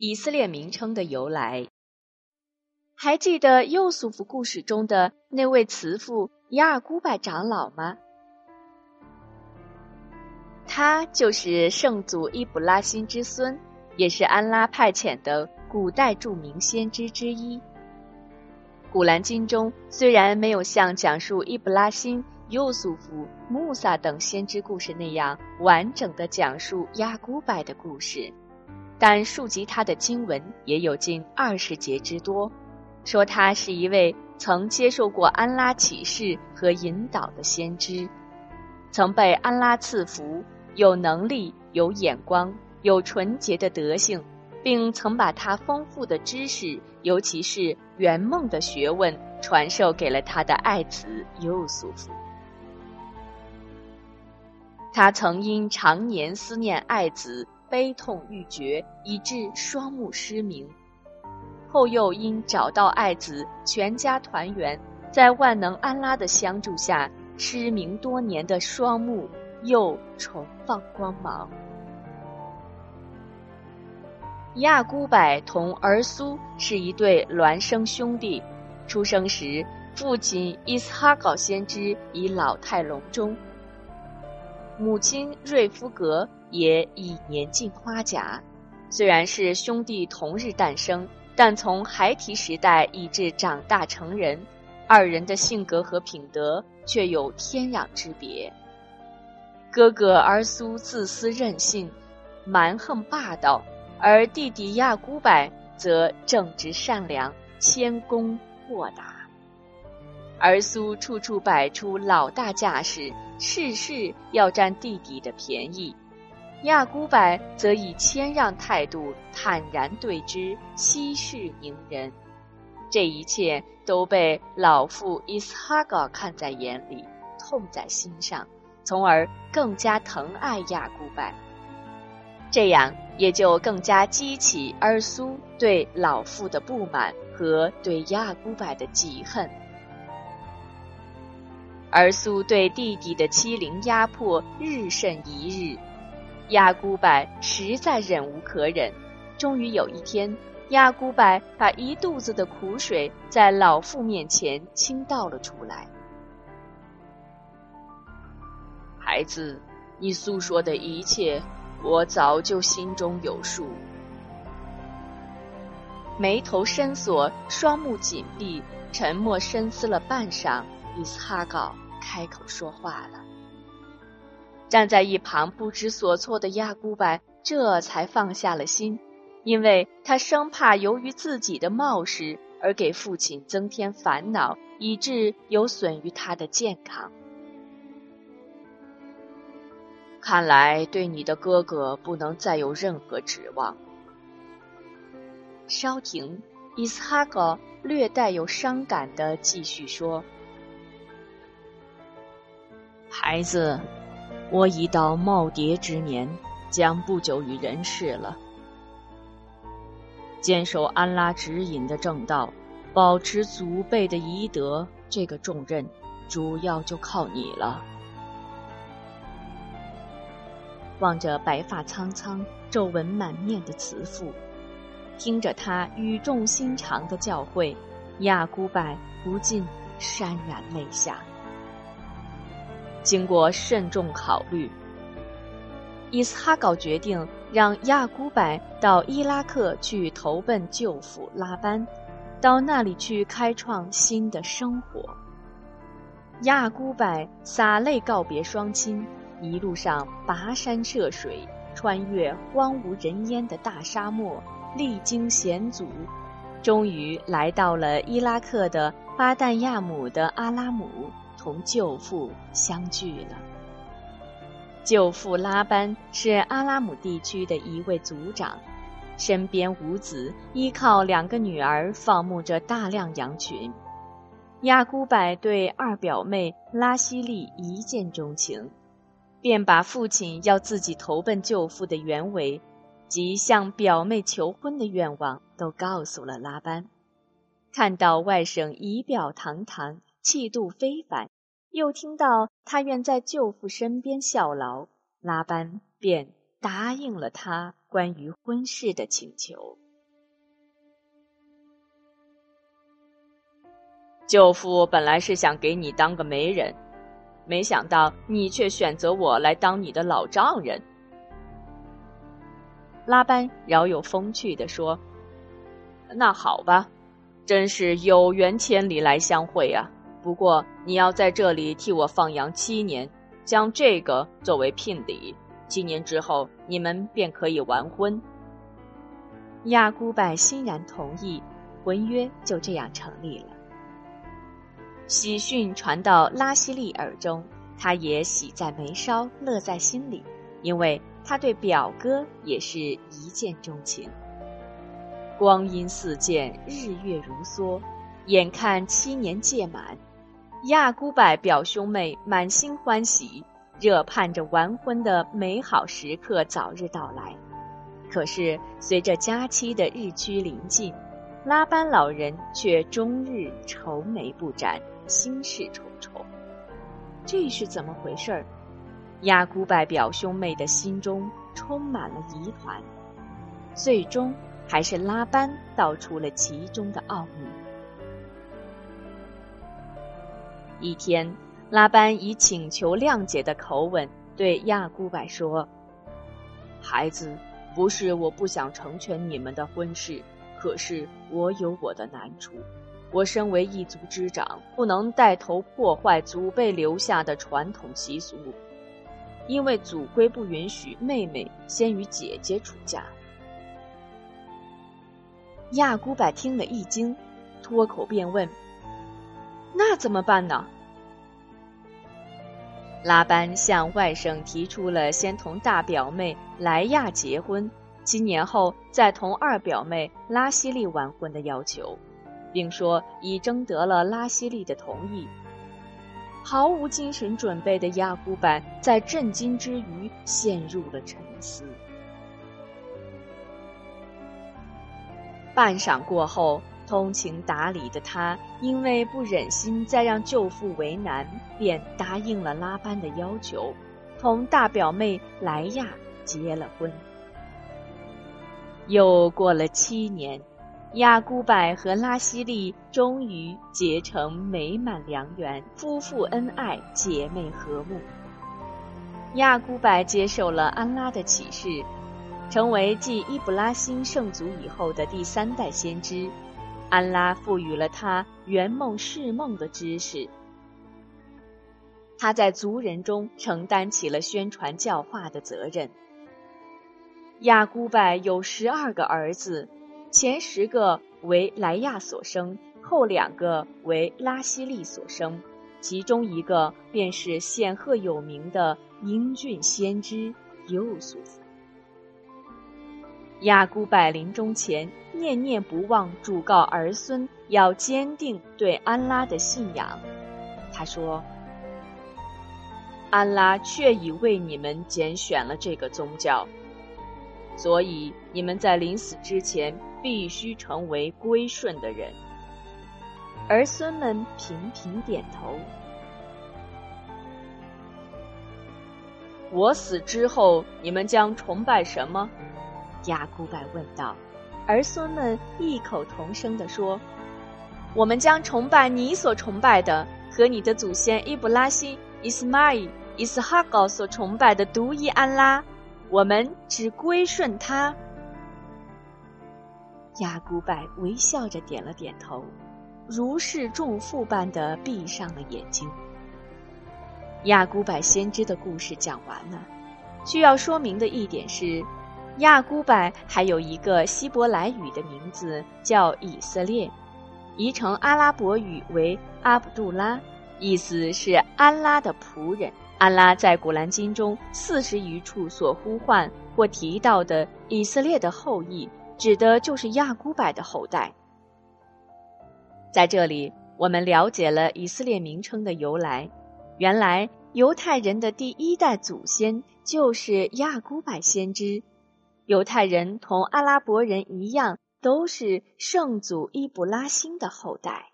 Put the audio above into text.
以色列名称的由来。还记得优素福故事中的那位慈父亚古拜长老吗？他就是圣祖伊卜拉欣之孙，也是安拉派遣的古代著名先知之一。古兰经中虽然没有像讲述伊卜拉欣、优素福、穆萨等先知故事那样完整的讲述亚古拜的故事，但述及他的经文也有近二十节之多，说他是一位曾接受过安拉启示和引导的先知，曾被安拉赐福。有能力、有眼光、有纯洁的德性，并曾把他丰富的知识，尤其是圆梦的学问，传授给了他的爱子优素福。他曾因常年思念爱子，悲痛欲绝，以致双目失明。后又因找到爱子，全家团圆，在万能安拉的相助下，失明多年的双目。又重放光芒。亚古柏同儿苏是一对孪生兄弟，出生时父亲伊斯哈搞先知已老态龙钟，母亲瑞夫格也已年近花甲。虽然是兄弟同日诞生，但从孩提时代以至长大成人，二人的性格和品德却有天壤之别。哥哥儿苏自私任性、蛮横霸道，而弟弟亚古柏则正直善良、谦恭豁达。儿苏处处摆出老大架势，事事要占弟弟的便宜；亚古柏则以谦让态度坦然对之，息事宁人。这一切都被老父伊斯哈格看在眼里，痛在心上。从而更加疼爱亚古柏，这样也就更加激起尔苏对老父的不满和对亚古柏的嫉恨。儿苏对弟弟的欺凌压迫日甚一日，亚古柏实在忍无可忍。终于有一天，亚古柏把一肚子的苦水在老妇面前倾倒了出来。孩子，你诉说的一切，我早就心中有数。眉头深锁，双目紧闭，沉默深思了半晌，伊斯哈高开口说话了。站在一旁不知所措的亚古柏这才放下了心，因为他生怕由于自己的冒失而给父亲增添烦恼，以致有损于他的健康。看来对你的哥哥不能再有任何指望。稍停，伊斯哈格略带有伤感的继续说：“孩子，我已到耄耋之年，将不久于人世了。坚守安拉指引的正道，保持祖辈的遗德，这个重任，主要就靠你了。”望着白发苍苍、皱纹满面的慈父，听着他语重心长的教诲，亚古柏不禁潸然泪下。经过慎重考虑，伊斯哈高决定让亚古柏到伊拉克去投奔舅父拉班，到那里去开创新的生活。亚古柏洒泪告别双亲。一路上跋山涉水，穿越荒无人烟的大沙漠，历经险阻，终于来到了伊拉克的巴旦亚姆的阿拉姆，同舅父相聚了。舅父拉班是阿拉姆地区的一位族长，身边无子，依靠两个女儿，放牧着大量羊群。亚古柏对二表妹拉希利一见钟情。便把父亲要自己投奔舅父的原委，及向表妹求婚的愿望都告诉了拉班。看到外甥仪表堂堂、气度非凡又听到他愿在舅父身边效劳拉班便答应了他关于婚事的请求。舅父本来是想给你当个媒人没想到你却选择我来当你的老丈人。拉班饶有风趣的说那好吧真是有缘千里来相会啊。不过你要在这里替我放羊七年，将这个作为聘礼。七年之后，你们便可以完婚。”亚古柏欣然同意，婚约就这样成立了。喜讯传到拉希利耳中，他也喜在眉梢，乐在心里，因为他对表哥也是一见钟情。光阴似箭，日月如梭，眼看七年届满，亚古柏表兄妹满心欢喜，热盼着完婚的美好时刻早日到来。可是，随着佳期的日趋临近，拉班老人却终日愁眉不展，心事重重。这是怎么回事儿？亚古拜表兄妹的心中充满了疑团，最终还是拉班道出了其中的奥秘。一天，拉班以请求谅解的口吻对亚古柏说：“孩子。”不是我不想成全你们的婚事，可是我有我的难处。我身为一族之长，不能带头破坏祖辈留下的传统习俗，因为祖规不允许妹妹先与姐姐出嫁。亚姑柏听了一惊，脱口便问：“那怎么办呢？”拉班向外甥提出了先同大表妹莱亚结婚，七年后再同二表妹拉希利完婚的要求，并说已征得了拉希利的同意。毫无精神准备的亚古板在震惊之余陷入了沉思。半晌过后。通情达理的他，因为不忍心再让舅父为难，便答应了拉班的要求，同大表妹莱亚结了婚。又过了七年，亚古柏和拉希利终于结成美满良缘，夫妇恩爱，姐妹和睦。亚古柏接受了安拉的启示，成为继伊布拉辛圣祖以后的第三代先知。安拉赋予了他圆梦释梦的知识，他在族人中承担起了宣传教化的责任。亚古拜有十二个儿子，前十个为莱亚所生，后两个为拉希利所生，其中一个便是显赫有名的英俊先知尤素斯。亚古柏临终前念念不忘嘱告儿孙要坚定对安拉的信仰。他说：“安拉确已为你们拣选了这个宗教，所以你们在临死之前必须成为归顺的人。”儿孙们频频点头。我死之后，你们将崇拜什么？亚古柏问道：“儿孙们异口同声地说：‘我们将崇拜你所崇拜的，和你的祖先伊布拉希、伊斯玛仪、伊斯哈高所崇拜的独一安拉，我们只归顺他。’”亚古柏微笑着点了点头，如释重负般的闭上了眼睛。亚古柏先知的故事讲完了，需要说明的一点是。亚古柏还有一个希伯来语的名字叫以色列，译成阿拉伯语为阿卜杜拉，意思是安拉的仆人。安拉在古兰经中四十余处所呼唤或提到的以色列的后裔，指的就是亚古柏的后代。在这里，我们了解了以色列名称的由来。原来，犹太人的第一代祖先就是亚古柏先知。犹太人同阿拉伯人一样，都是圣祖伊布拉欣的后代。